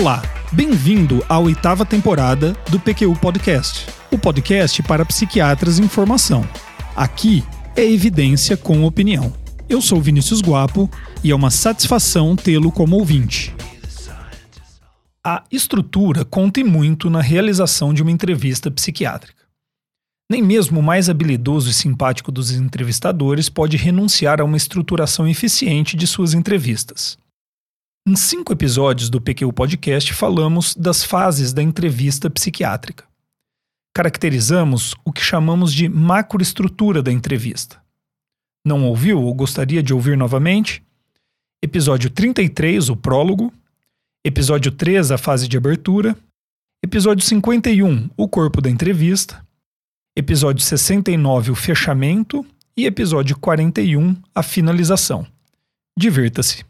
Olá, bem-vindo à oitava temporada do PQU Podcast, o podcast para psiquiatras em formação. Aqui é evidência com opinião. Eu sou Vinícius Guapo e é uma satisfação tê-lo como ouvinte. A estrutura conta muito na realização de uma entrevista psiquiátrica. Nem mesmo o mais habilidoso e simpático dos entrevistadores pode renunciar a uma estruturação eficiente de suas entrevistas. Em cinco episódios do PQ Podcast, falamos das fases da entrevista psiquiátrica. Caracterizamos o que chamamos de macroestrutura da entrevista. Não ouviu ou gostaria de ouvir novamente? Episódio 33, o prólogo. Episódio 3, a fase de abertura. Episódio 51, o corpo da entrevista. Episódio 69, o fechamento. E episódio 41, a finalização. Divirta-se!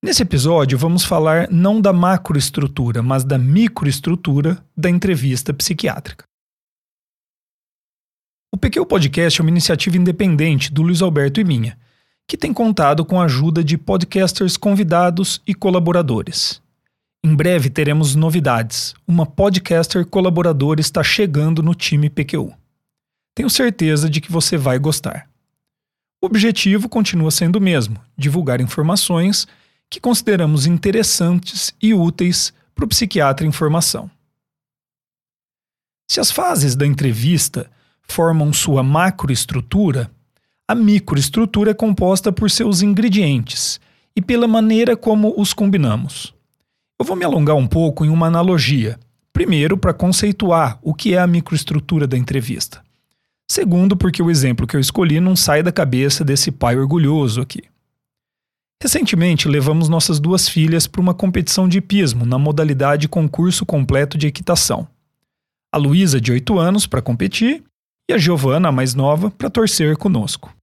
Nesse episódio, vamos falar não da macroestrutura, mas da microestrutura da entrevista psiquiátrica. O PQ Podcast é uma iniciativa independente do Luiz Alberto e minha, que tem contado com a ajuda de podcasters convidados e colaboradores. Em breve teremos novidades. Uma podcaster colaboradora está chegando no time PQU. Tenho certeza de que você vai gostar. O objetivo continua sendo o mesmo: divulgar informações que consideramos interessantes e úteis para o psiquiatra em formação. Se as fases da entrevista formam sua macroestrutura, a microestrutura é composta por seus ingredientes e pela maneira como os combinamos. Eu vou me alongar um pouco em uma analogia. Primeiro, para conceituar o que é a microestrutura da entrevista. Segundo, porque o exemplo que eu escolhi não sai da cabeça desse pai orgulhoso aqui. Recentemente, levamos nossas duas filhas para uma competição de hipismo na modalidade concurso completo de equitação. A Luísa, de 8 anos, para competir, e a Giovana, a mais nova, para torcer conosco.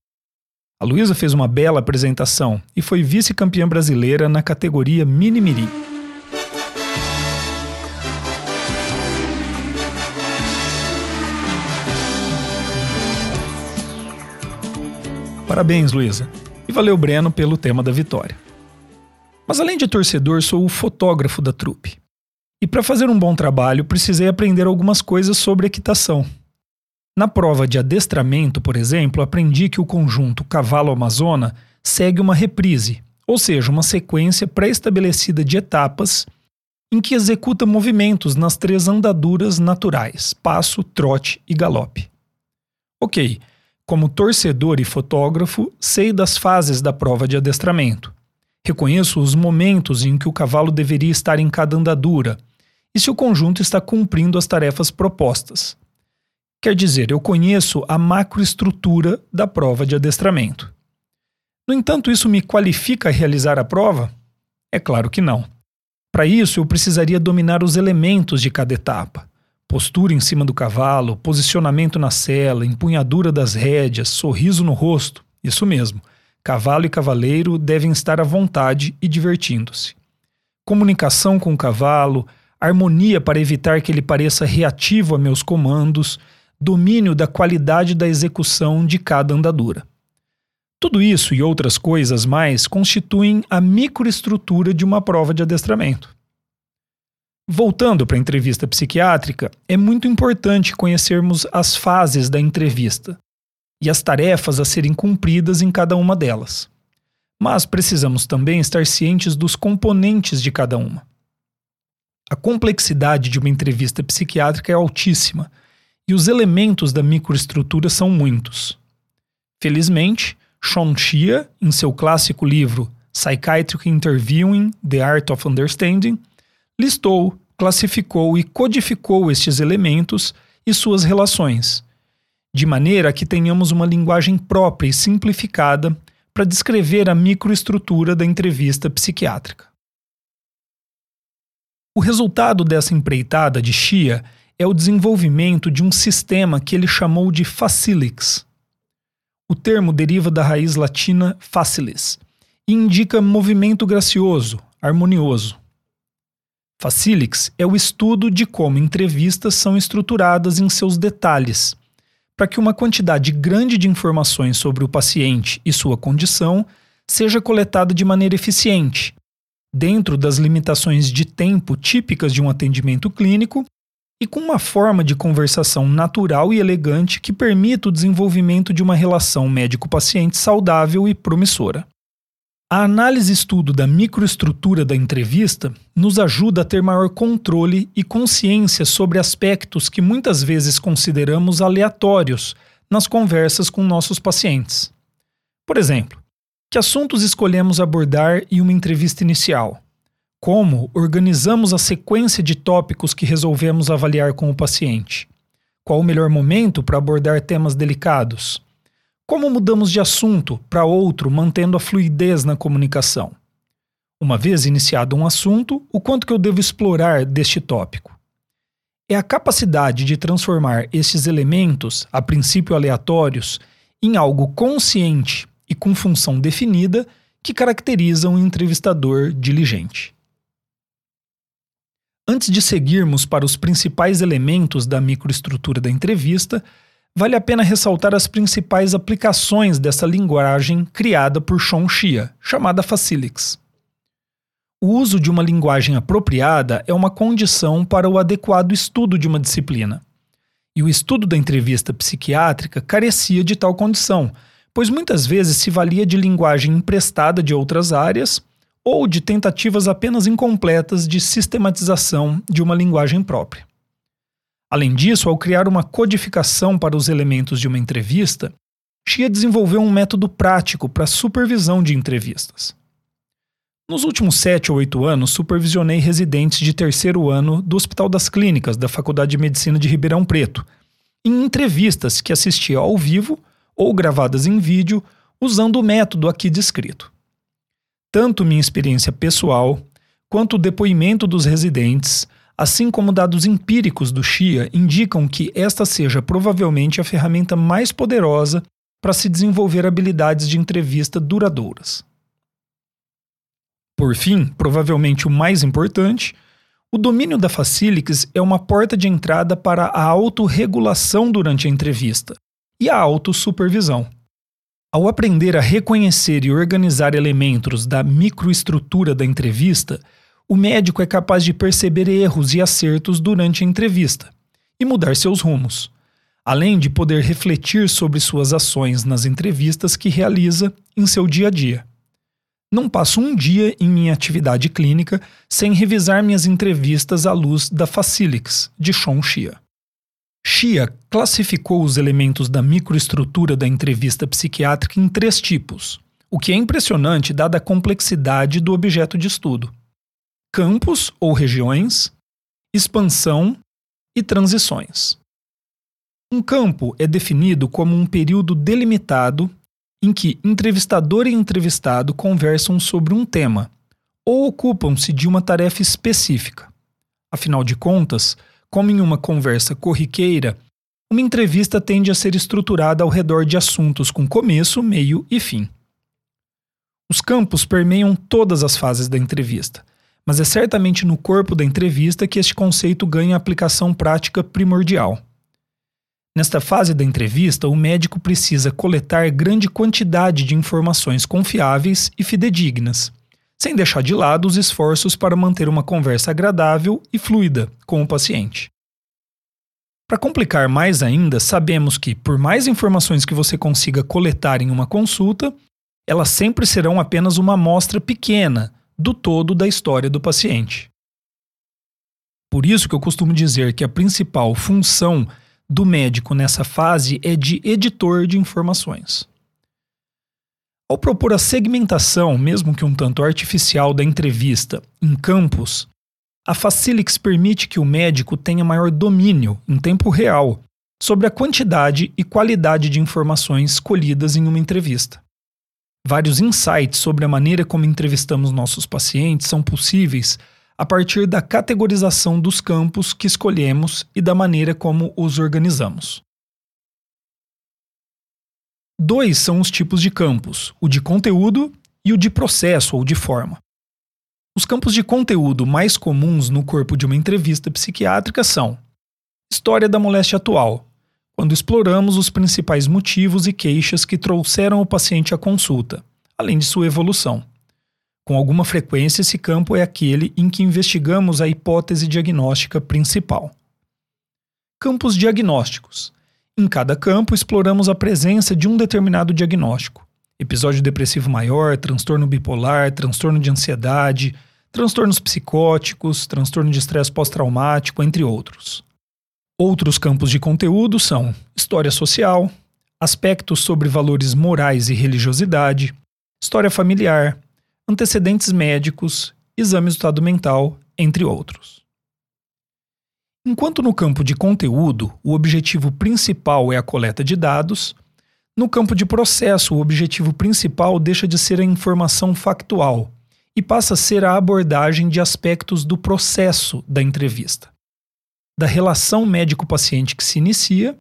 A Luísa fez uma bela apresentação e foi vice-campeã brasileira na categoria Mini-Mirim. Parabéns, Luísa e valeu Breno pelo tema da vitória. Mas além de torcedor, sou o fotógrafo da trupe. E para fazer um bom trabalho, precisei aprender algumas coisas sobre equitação. Na prova de adestramento, por exemplo, aprendi que o conjunto cavalo-amazona segue uma reprise, ou seja, uma sequência pré-estabelecida de etapas em que executa movimentos nas três andaduras naturais: passo, trote e galope. Ok, como torcedor e fotógrafo, sei das fases da prova de adestramento. Reconheço os momentos em que o cavalo deveria estar em cada andadura e se o conjunto está cumprindo as tarefas propostas. Quer dizer, eu conheço a macroestrutura da prova de adestramento. No entanto, isso me qualifica a realizar a prova? É claro que não. Para isso, eu precisaria dominar os elementos de cada etapa Postura em cima do cavalo, posicionamento na sela, empunhadura das rédeas, sorriso no rosto. Isso mesmo. Cavalo e cavaleiro devem estar à vontade e divertindo-se. Comunicação com o cavalo, harmonia para evitar que ele pareça reativo a meus comandos, domínio da qualidade da execução de cada andadura. Tudo isso e outras coisas mais constituem a microestrutura de uma prova de adestramento. Voltando para a entrevista psiquiátrica, é muito importante conhecermos as fases da entrevista e as tarefas a serem cumpridas em cada uma delas. Mas precisamos também estar cientes dos componentes de cada uma. A complexidade de uma entrevista psiquiátrica é altíssima e os elementos da microestrutura são muitos. Felizmente, Sean Shia, em seu clássico livro Psychiatric Interviewing: The Art of Understanding, listou, classificou e codificou estes elementos e suas relações, de maneira que tenhamos uma linguagem própria e simplificada para descrever a microestrutura da entrevista psiquiátrica. O resultado dessa empreitada de Shia é o desenvolvimento de um sistema que ele chamou de facilix. O termo deriva da raiz latina facilis e indica movimento gracioso, harmonioso. Facilix é o estudo de como entrevistas são estruturadas em seus detalhes, para que uma quantidade grande de informações sobre o paciente e sua condição seja coletada de maneira eficiente, dentro das limitações de tempo típicas de um atendimento clínico e com uma forma de conversação natural e elegante que permita o desenvolvimento de uma relação médico-paciente saudável e promissora. A análise estudo da microestrutura da entrevista nos ajuda a ter maior controle e consciência sobre aspectos que muitas vezes consideramos aleatórios nas conversas com nossos pacientes. Por exemplo, que assuntos escolhemos abordar em uma entrevista inicial? Como organizamos a sequência de tópicos que resolvemos avaliar com o paciente? Qual o melhor momento para abordar temas delicados? Como mudamos de assunto para outro, mantendo a fluidez na comunicação? Uma vez iniciado um assunto, o quanto que eu devo explorar deste tópico? É a capacidade de transformar estes elementos, a princípio aleatórios, em algo consciente e com função definida que caracteriza um entrevistador diligente. Antes de seguirmos para os principais elementos da microestrutura da entrevista, vale a pena ressaltar as principais aplicações dessa linguagem criada por Sean Shia, chamada Facilix. O uso de uma linguagem apropriada é uma condição para o adequado estudo de uma disciplina. E o estudo da entrevista psiquiátrica carecia de tal condição, pois muitas vezes se valia de linguagem emprestada de outras áreas ou de tentativas apenas incompletas de sistematização de uma linguagem própria. Além disso, ao criar uma codificação para os elementos de uma entrevista, Xia desenvolveu um método prático para supervisão de entrevistas. Nos últimos sete ou oito anos, supervisionei residentes de terceiro ano do Hospital das Clínicas da Faculdade de Medicina de Ribeirão Preto, em entrevistas que assistia ao vivo ou gravadas em vídeo usando o método aqui descrito. Tanto minha experiência pessoal, quanto o depoimento dos residentes, assim como dados empíricos do Xia, indicam que esta seja provavelmente a ferramenta mais poderosa para se desenvolver habilidades de entrevista duradouras. Por fim, provavelmente o mais importante, o domínio da Facilix é uma porta de entrada para a autorregulação durante a entrevista e a autossupervisão. Ao aprender a reconhecer e organizar elementos da microestrutura da entrevista, o médico é capaz de perceber erros e acertos durante a entrevista e mudar seus rumos, além de poder refletir sobre suas ações nas entrevistas que realiza em seu dia a dia. Não passo um dia em minha atividade clínica sem revisar minhas entrevistas à luz da Facilix, de Sean Shia. Shia classificou os elementos da microestrutura da entrevista psiquiátrica em três tipos, o que é impressionante dada a complexidade do objeto de estudo: campos ou regiões, expansão e transições. Um campo é definido como um período delimitado em que entrevistador e entrevistado conversam sobre um tema ou ocupam-se de uma tarefa específica. Afinal de contas, como em uma conversa corriqueira, uma entrevista tende a ser estruturada ao redor de assuntos com começo, meio e fim. Os campos permeiam todas as fases da entrevista, mas é certamente no corpo da entrevista que este conceito ganha aplicação prática primordial. Nesta fase da entrevista, o médico precisa coletar grande quantidade de informações confiáveis e fidedignas sem deixar de lado os esforços para manter uma conversa agradável e fluida com o paciente. Para complicar mais ainda, sabemos que, por mais informações que você consiga coletar em uma consulta, elas sempre serão apenas uma amostra pequena do todo da história do paciente. Por isso que eu costumo dizer que a principal função do médico nessa fase é de editor de informações. Ao propor a segmentação, mesmo que um tanto artificial, da entrevista em campos, a Facilix permite que o médico tenha maior domínio, em tempo real, sobre a quantidade e qualidade de informações colhidas em uma entrevista. Vários insights sobre a maneira como entrevistamos nossos pacientes são possíveis a partir da categorização dos campos que escolhemos e da maneira como os organizamos. Dois são os tipos de campos, o de conteúdo e o de processo ou de forma. Os campos de conteúdo mais comuns no corpo de uma entrevista psiquiátrica são História da moléstia atual, quando exploramos os principais motivos e queixas que trouxeram o paciente à consulta, além de sua evolução. Com alguma frequência, esse campo é aquele em que investigamos a hipótese diagnóstica principal. Campos diagnósticos. Em cada campo, exploramos a presença de um determinado diagnóstico. Episódio depressivo maior, transtorno bipolar, transtorno de ansiedade, transtornos psicóticos, transtorno de estresse pós-traumático, entre outros. Outros campos de conteúdo são história social, aspectos sobre valores morais e religiosidade, história familiar, antecedentes médicos, exame do estado mental, entre outros. Enquanto no campo de conteúdo o objetivo principal é a coleta de dados, no campo de processo o objetivo principal deixa de ser a informação factual e passa a ser a abordagem de aspectos do processo da entrevista, da relação médico-paciente que se inicia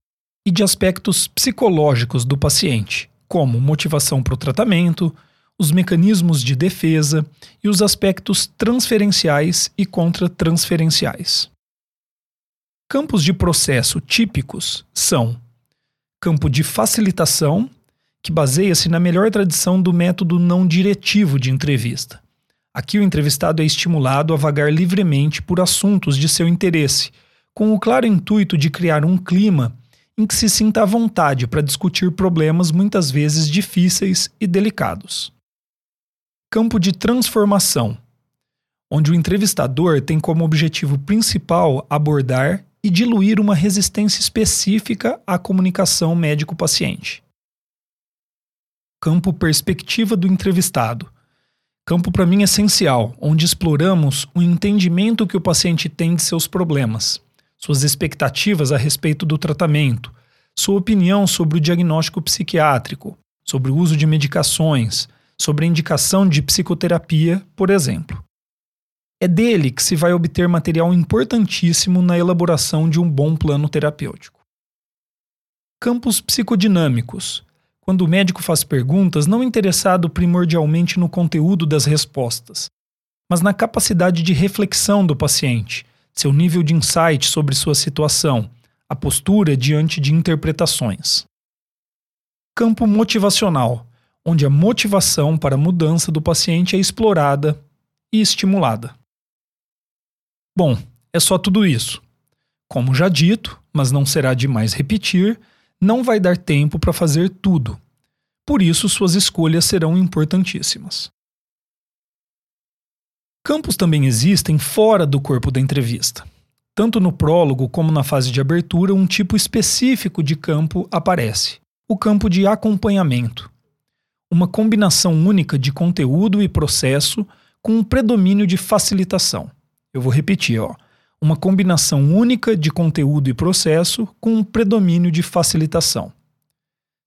e de aspectos psicológicos do paciente, como motivação para o tratamento, os mecanismos de defesa e os aspectos transferenciais e contratransferenciais. Campos de processo típicos são campo de facilitação, que baseia-se na melhor tradição do método não diretivo de entrevista. Aqui o entrevistado é estimulado a vagar livremente por assuntos de seu interesse, com o claro intuito de criar um clima em que se sinta à vontade para discutir problemas muitas vezes difíceis e delicados. Campo de transformação, onde o entrevistador tem como objetivo principal abordar e diluir uma resistência específica à comunicação médico-paciente. Campo perspectiva do entrevistado. Campo para mim essencial, onde exploramos o entendimento que o paciente tem de seus problemas, suas expectativas a respeito do tratamento, sua opinião sobre o diagnóstico psiquiátrico, sobre o uso de medicações, sobre a indicação de psicoterapia, por exemplo. É dele que se vai obter material importantíssimo na elaboração de um bom plano terapêutico. Campos psicodinâmicos. Quando o médico faz perguntas não interessado primordialmente no conteúdo das respostas, mas na capacidade de reflexão do paciente, seu nível de insight sobre sua situação, a postura diante de interpretações. Campo motivacional, onde a motivação para a mudança do paciente é explorada e estimulada. Bom, é só tudo isso. Como já dito, mas não será demais repetir, não vai dar tempo para fazer tudo. Por isso, suas escolhas serão importantíssimas. Campos também existem fora do corpo da entrevista. Tanto no prólogo como na fase de abertura, um tipo específico de campo aparece: o campo de acompanhamento. Uma combinação única de conteúdo e processo com um predomínio de facilitação. Eu vou repetir, ó. Uma combinação única de conteúdo e processo com um predomínio de facilitação.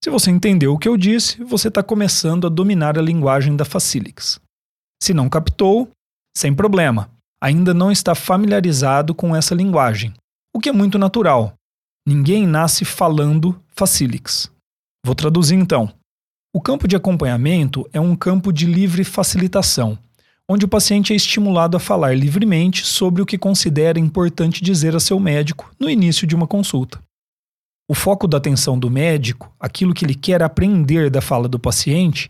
Se você entendeu o que eu disse, você está começando a dominar a linguagem da Facilix. Se não captou, sem problema, ainda não está familiarizado com essa linguagem, o que é muito natural. Ninguém nasce falando Facilix. Vou traduzir então. O campo de acompanhamento é um campo de livre facilitação, onde o paciente é estimulado a falar livremente sobre o que considera importante dizer a seu médico no início de uma consulta. O foco da atenção do médico, aquilo que ele quer aprender da fala do paciente,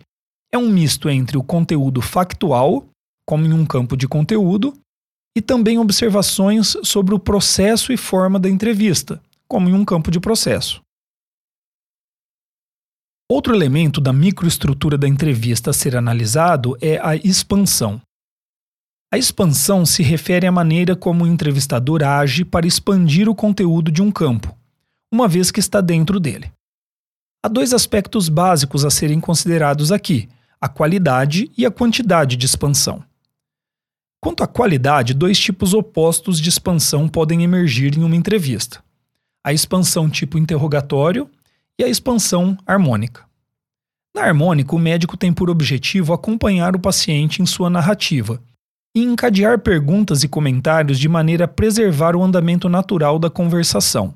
é um misto entre o conteúdo factual como em um campo de conteúdo, e também observações sobre o processo e forma da entrevista, como em um campo de processo. Outro elemento da microestrutura da entrevista a ser analisado é a expansão. A expansão se refere à maneira como o entrevistador age para expandir o conteúdo de um campo, uma vez que está dentro dele. Há dois aspectos básicos a serem considerados aqui: a qualidade e a quantidade de expansão. Quanto à qualidade, dois tipos opostos de expansão podem emergir em uma entrevista: a expansão tipo interrogatório e a expansão harmônica. Na harmônica, o médico tem por objetivo acompanhar o paciente em sua narrativa e encadear perguntas e comentários de maneira a preservar o andamento natural da conversação,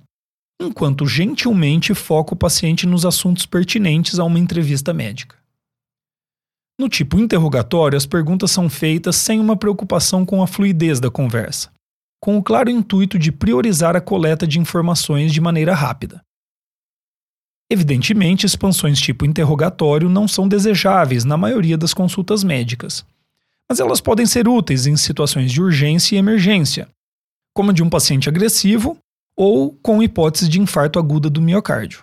enquanto gentilmente foca o paciente nos assuntos pertinentes a uma entrevista médica. No tipo interrogatório, as perguntas são feitas sem uma preocupação com a fluidez da conversa, com o claro intuito de priorizar a coleta de informações de maneira rápida. Evidentemente, expansões tipo interrogatório não são desejáveis na maioria das consultas médicas, mas elas podem ser úteis em situações de urgência e emergência, como de um paciente agressivo ou com hipótese de infarto aguda do miocárdio.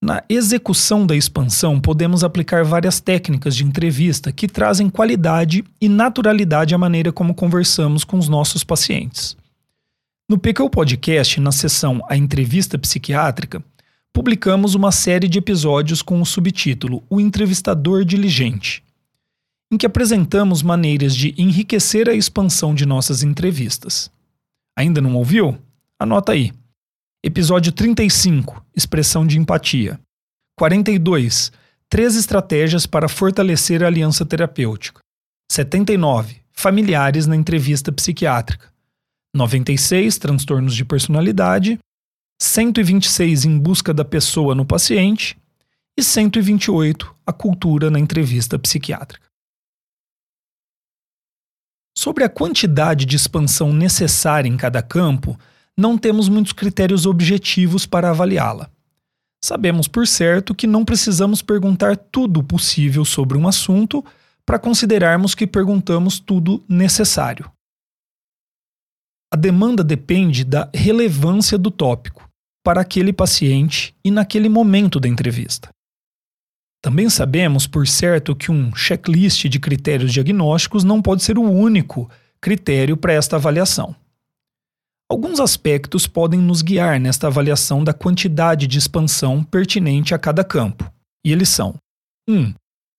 Na execução da expansão, podemos aplicar várias técnicas de entrevista que trazem qualidade e naturalidade à maneira como conversamos com os nossos pacientes. No PQ Podcast, na seção A Entrevista Psiquiátrica, publicamos uma série de episódios com o subtítulo O Entrevistador Diligente, em que apresentamos maneiras de enriquecer a expansão de nossas entrevistas. Ainda não ouviu? Anota aí. Episódio 35 Expressão de empatia. 42 Três estratégias para fortalecer a aliança terapêutica. 79 Familiares na entrevista psiquiátrica. 96 Transtornos de personalidade. 126 Em busca da pessoa no paciente. E 128 A cultura na entrevista psiquiátrica. Sobre a quantidade de expansão necessária em cada campo, não temos muitos critérios objetivos para avaliá-la. Sabemos por certo que não precisamos perguntar tudo possível sobre um assunto para considerarmos que perguntamos tudo necessário. A demanda depende da relevância do tópico para aquele paciente e naquele momento da entrevista. Também sabemos por certo que um checklist de critérios diagnósticos não pode ser o único critério para esta avaliação. Alguns aspectos podem nos guiar nesta avaliação da quantidade de expansão pertinente a cada campo, e eles são: 1. Um,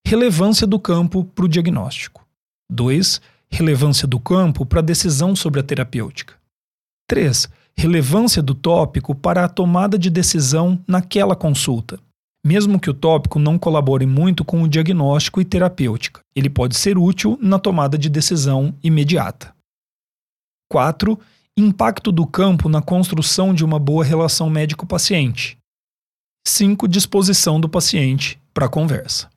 relevância do campo para o diagnóstico. 2. Relevância do campo para a decisão sobre a terapêutica. 3. Relevância do tópico para a tomada de decisão naquela consulta. Mesmo que o tópico não colabore muito com o diagnóstico e terapêutica, ele pode ser útil na tomada de decisão imediata. 4 Impacto do campo na construção de uma boa relação médico-paciente. 5. Disposição do paciente para a conversa.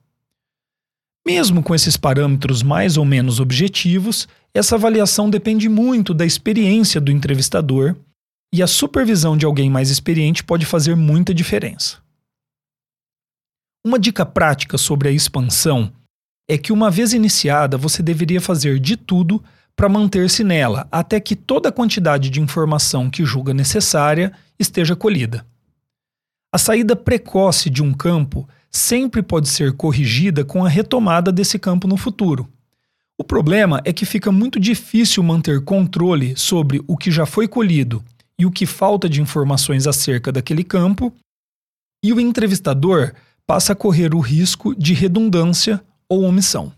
Mesmo com esses parâmetros mais ou menos objetivos, essa avaliação depende muito da experiência do entrevistador e a supervisão de alguém mais experiente pode fazer muita diferença. Uma dica prática sobre a expansão é que, uma vez iniciada, você deveria fazer de tudo para manter-se nela até que toda a quantidade de informação que julga necessária esteja colhida. A saída precoce de um campo sempre pode ser corrigida com a retomada desse campo no futuro. O problema é que fica muito difícil manter controle sobre o que já foi colhido e o que falta de informações acerca daquele campo, e o entrevistador passa a correr o risco de redundância ou omissão.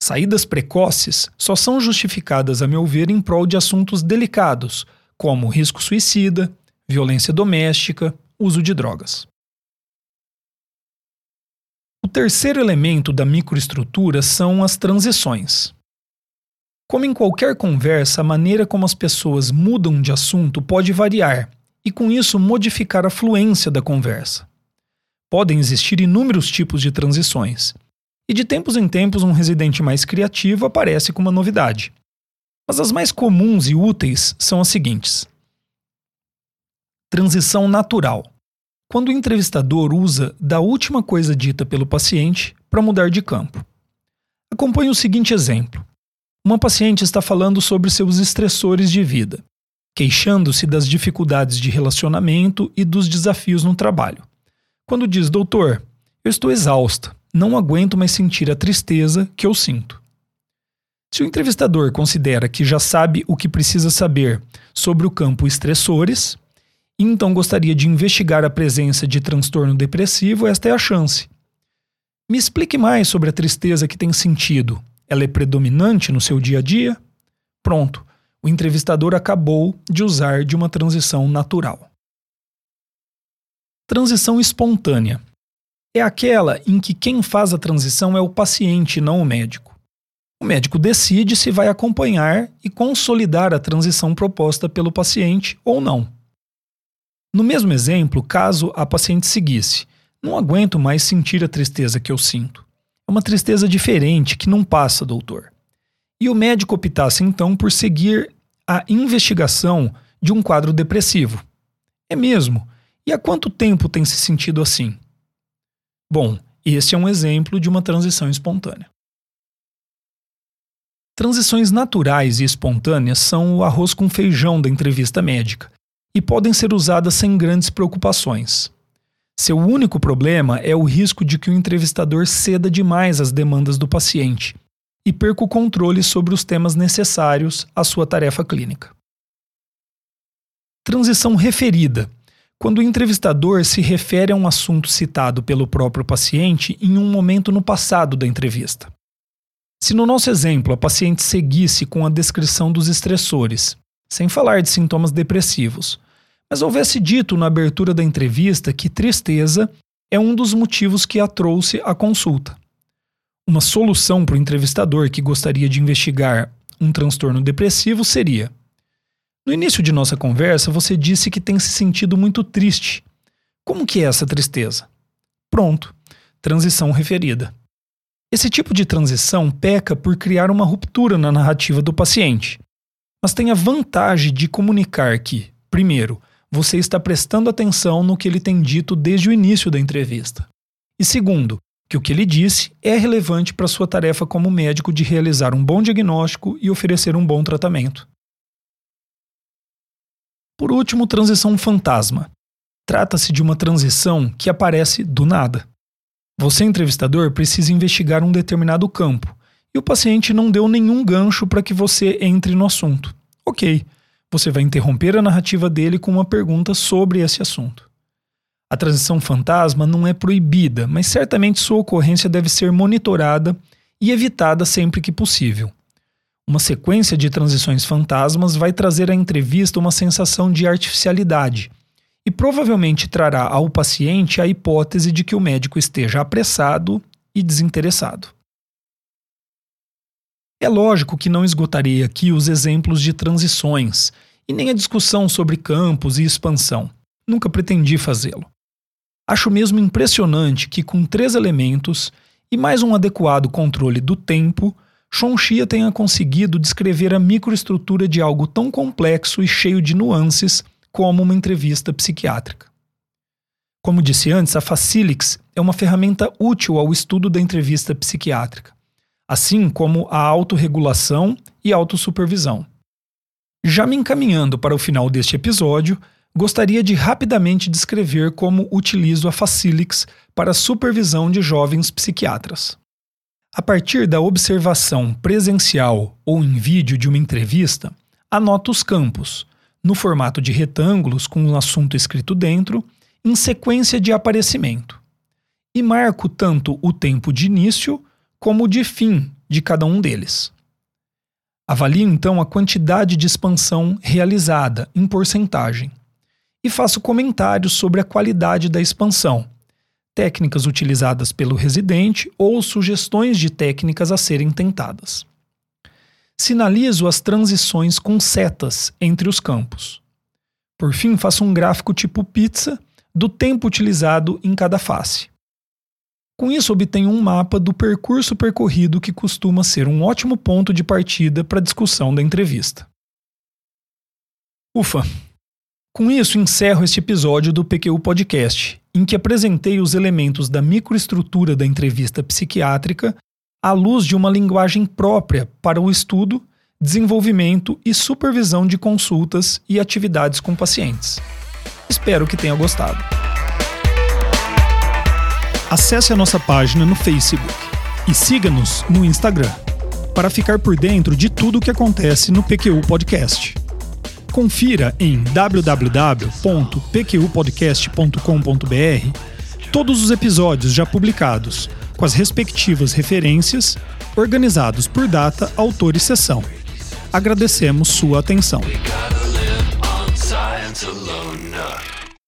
Saídas precoces só são justificadas, a meu ver, em prol de assuntos delicados, como risco suicida, violência doméstica, uso de drogas. O terceiro elemento da microestrutura são as transições. Como em qualquer conversa, a maneira como as pessoas mudam de assunto pode variar e, com isso, modificar a fluência da conversa. Podem existir inúmeros tipos de transições, e de tempos em tempos um residente mais criativo aparece com uma novidade. Mas as mais comuns e úteis são as seguintes: transição natural. Quando o entrevistador usa da última coisa dita pelo paciente para mudar de campo. Acompanhe o seguinte exemplo. Uma paciente está falando sobre seus estressores de vida, queixando-se das dificuldades de relacionamento e dos desafios no trabalho. Quando diz, doutor, eu estou exausta, não aguento mais sentir a tristeza que eu sinto. Se o entrevistador considera que já sabe o que precisa saber sobre o campo estressores, então gostaria de investigar a presença de transtorno depressivo, esta é a chance. Me explique mais sobre a tristeza que tem sentido. Ela é predominante no seu dia a dia? Pronto, o entrevistador acabou de usar de uma transição natural. Transição espontânea é aquela em que quem faz a transição é o paciente, não o médico. O médico decide se vai acompanhar e consolidar a transição proposta pelo paciente ou não. No mesmo exemplo, caso a paciente seguisse, não aguento mais sentir a tristeza que eu sinto. É uma tristeza diferente que não passa, doutor. E o médico optasse então por seguir a investigação de um quadro depressivo. É mesmo? E há quanto tempo tem se sentido assim? Bom, Este é um exemplo de uma transição espontânea. Transições naturais e espontâneas são o arroz com feijão da entrevista médica e podem ser usadas sem grandes preocupações. Seu único problema é o risco de que o entrevistador ceda demais às demandas do paciente e perca o controle sobre os temas necessários à sua tarefa clínica. Transição referida quando o entrevistador se refere a um assunto citado pelo próprio paciente em um momento no passado da entrevista. Se no nosso exemplo a paciente seguisse com a descrição dos estressores, sem falar de sintomas depressivos, mas houvesse dito na abertura da entrevista que tristeza é um dos motivos que a trouxe à consulta. Uma solução para o entrevistador que gostaria de investigar um transtorno depressivo seria: No início de nossa conversa, você disse que tem se sentido muito triste. Como que é essa tristeza? Pronto, transição referida. Esse tipo de transição peca por criar uma ruptura na narrativa do paciente, mas tem a vantagem de comunicar que, primeiro, você está prestando atenção no que ele tem dito desde o início da entrevista. E segundo, que o que ele disse é relevante para sua tarefa como médico de realizar um bom diagnóstico e oferecer um bom tratamento. Por último, transição fantasma. Trata-se de uma transição que aparece do nada. Você, entrevistador, precisa investigar um determinado campo e o paciente não deu nenhum gancho para que você entre no assunto. Ok, você vai interromper a narrativa dele com uma pergunta sobre esse assunto. A transição fantasma não é proibida, mas certamente sua ocorrência deve ser monitorada e evitada sempre que possível. Uma sequência de transições fantasmas vai trazer à entrevista uma sensação de artificialidade e provavelmente trará ao paciente a hipótese de que o médico esteja apressado e desinteressado. É lógico que não esgotarei aqui os exemplos de transições e nem a discussão sobre campos e expansão. Nunca pretendi fazê-lo. Acho mesmo impressionante que, com três elementos e mais um adequado controle do tempo, Shonxia tenha conseguido descrever a microestrutura de algo tão complexo e cheio de nuances como uma entrevista psiquiátrica. Como disse antes, a Facilix é uma ferramenta útil ao estudo da entrevista psiquiátrica assim como a autorregulação e autossupervisão. Já me encaminhando para o final deste episódio, gostaria de rapidamente descrever como utilizo a Facilix para supervisão de jovens psiquiatras. A partir da observação presencial ou em vídeo de uma entrevista, anoto os campos, no formato de retângulos com um assunto escrito dentro, em sequência de aparecimento. E marco tanto o tempo de início como o de fim de cada um deles. Avalio então a quantidade de expansão realizada em porcentagem e faço comentários sobre a qualidade da expansão, técnicas utilizadas pelo residente ou sugestões de técnicas a serem tentadas. Sinalizo as transições com setas entre os campos. Por fim, faço um gráfico tipo pizza do tempo utilizado em cada face. Com isso, obtém um mapa do percurso percorrido que costuma ser um ótimo ponto de partida para a discussão da entrevista. Ufa! Com isso, encerro este episódio do PQU Podcast, em que apresentei os elementos da microestrutura da entrevista psiquiátrica à luz de uma linguagem própria para o estudo, desenvolvimento e supervisão de consultas e atividades com pacientes. Espero que tenha gostado. Acesse a nossa página no Facebook e siga-nos no Instagram para ficar por dentro de tudo o que acontece no PQU Podcast. Confira em www.pqpodcast.com.br todos os episódios já publicados, com as respectivas referências, organizados por data, autor e sessão. Agradecemos sua atenção.